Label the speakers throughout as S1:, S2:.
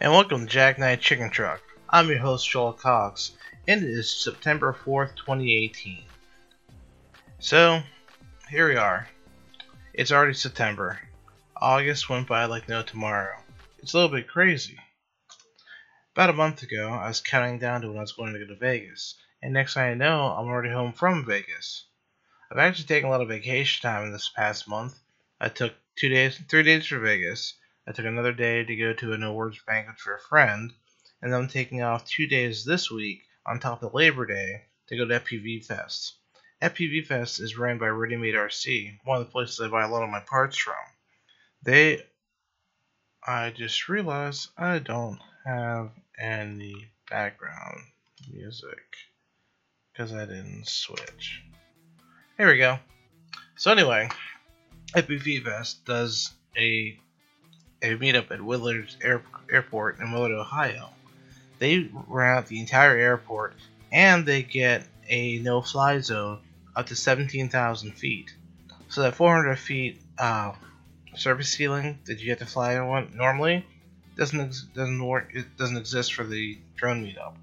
S1: and welcome to Jack Knife Chicken Truck. I'm your host, Joel Cox, and it is September 4th, 2018. So, here we are. It's already September. August went by like no tomorrow. It's a little bit crazy. About a month ago, I was counting down to when I was going to go to Vegas, and next thing I know, I'm already home from Vegas. I've actually taken a lot of vacation time in this past month. I took two days, three days for Vegas, I took another day to go to an awards banquet for a friend, and then I'm taking off two days this week on top of Labor Day to go to FPV Fest. FPV Fest is ran by Ready Made RC, one of the places I buy a lot of my parts from. They. I just realized I don't have any background music because I didn't switch. Here we go. So, anyway, FPV Fest does a a meetup at Willard's Air, Airport in Willard, Ohio. They rent out the entire airport and they get a no fly zone up to 17,000 feet. So that 400 feet uh, surface ceiling that you have to fly on normally doesn't doesn't work. It doesn't exist for the drone meetup.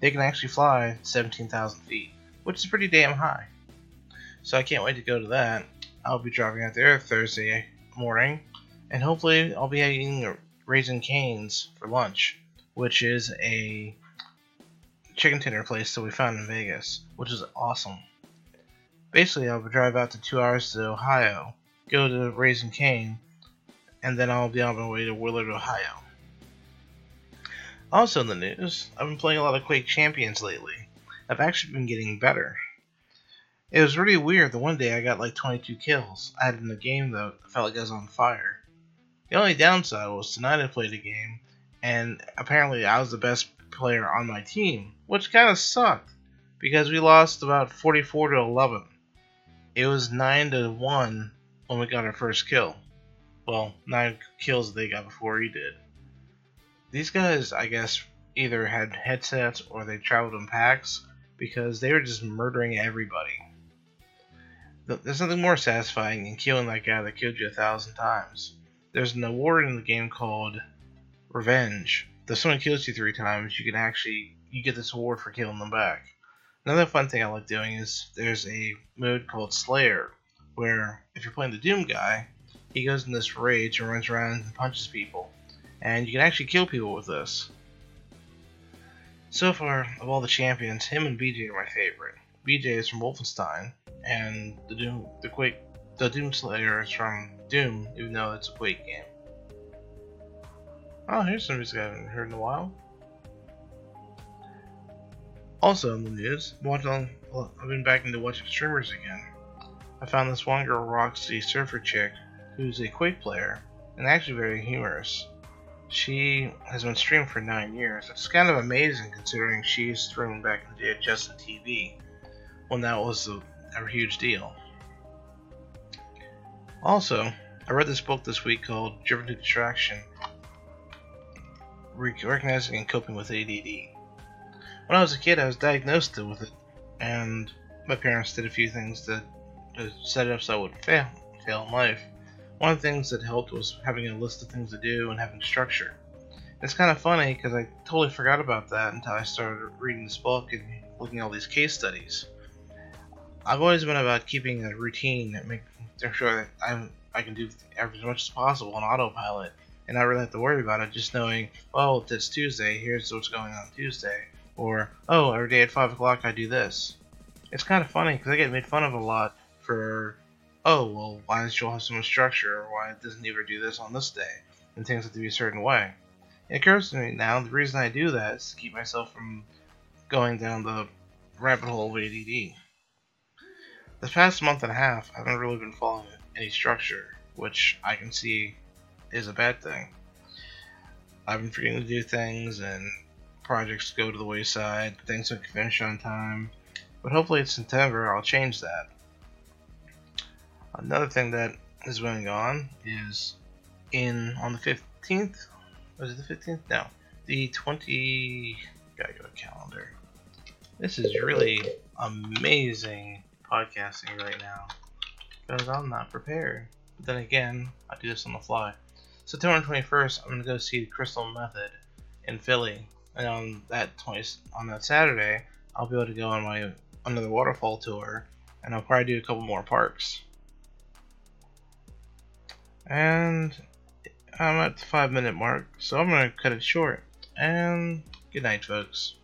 S1: They can actually fly 17,000 feet, which is pretty damn high. So I can't wait to go to that. I'll be driving out there Thursday morning and hopefully I'll be eating Raising Cane's for lunch, which is a chicken tender place that we found in Vegas, which is awesome. Basically, I'll drive out to two hours to Ohio, go to Raising Cane, and then I'll be on my way to Willard, Ohio. Also in the news, I've been playing a lot of Quake Champions lately. I've actually been getting better. It was really weird. that one day I got like 22 kills. I had in the game though, I felt like I was on fire. The only downside was tonight I played a game, and apparently I was the best player on my team, which kind of sucked because we lost about 44 to 11. It was 9 to 1 when we got our first kill. Well, 9 kills they got before he did. These guys, I guess, either had headsets or they traveled in packs because they were just murdering everybody. There's nothing more satisfying than killing that guy that killed you a thousand times there's an award in the game called Revenge. If someone kills you three times, you can actually you get this award for killing them back. Another fun thing I like doing is there's a mode called Slayer, where if you're playing the Doom guy, he goes in this rage and runs around and punches people, and you can actually kill people with this. So far, of all the champions, him and BJ are my favorite. BJ is from Wolfenstein, and the Doom, the Quake the Doom Slayer is from Doom, even though it's a Quake game. Oh, here's some music I haven't heard in a while. Also in the news, watching, I've been back into watching streamers again. I found this one girl, Roxy Surfer Chick, who's a Quake player and actually very humorous. She has been streaming for nine years. It's kind of amazing considering she's streaming back in the day just the TV when that was a, a huge deal. Also, I read this book this week called Driven to Distraction Recognizing and Coping with ADD. When I was a kid, I was diagnosed with it, and my parents did a few things to, to set it up so I wouldn't fail, fail in life. One of the things that helped was having a list of things to do and having structure. It's kind of funny because I totally forgot about that until I started reading this book and looking at all these case studies. I've always been about keeping a routine that make, sure that I'm I can do as much as possible on autopilot and not really have to worry about it. Just knowing, oh, well, it's Tuesday. Here's what's going on Tuesday, or oh, every day at five o'clock I do this. It's kind of funny because I get made fun of a lot for, oh, well, why does Joel have so much structure, or why doesn't ever do this on this day, and things have to be a certain way. It occurs to me now the reason I do that is to keep myself from going down the rabbit hole of ADD. The past month and a half, I haven't really been following any structure, which I can see is a bad thing. I've been forgetting to do things, and projects go to the wayside, things don't finish on time. But hopefully, in September, I'll change that. Another thing that is going on is in on the 15th. Was it the 15th? No, the 20. Gotta go to calendar. This is really amazing podcasting right now because I'm not prepared. But then again, I do this on the fly. September 21st, I'm to go see Crystal Method in Philly, and on that 20 on that Saturday, I'll be able to go on my another waterfall tour, and I'll probably do a couple more parks. And I'm at the five minute mark, so I'm gonna cut it short. And good night, folks.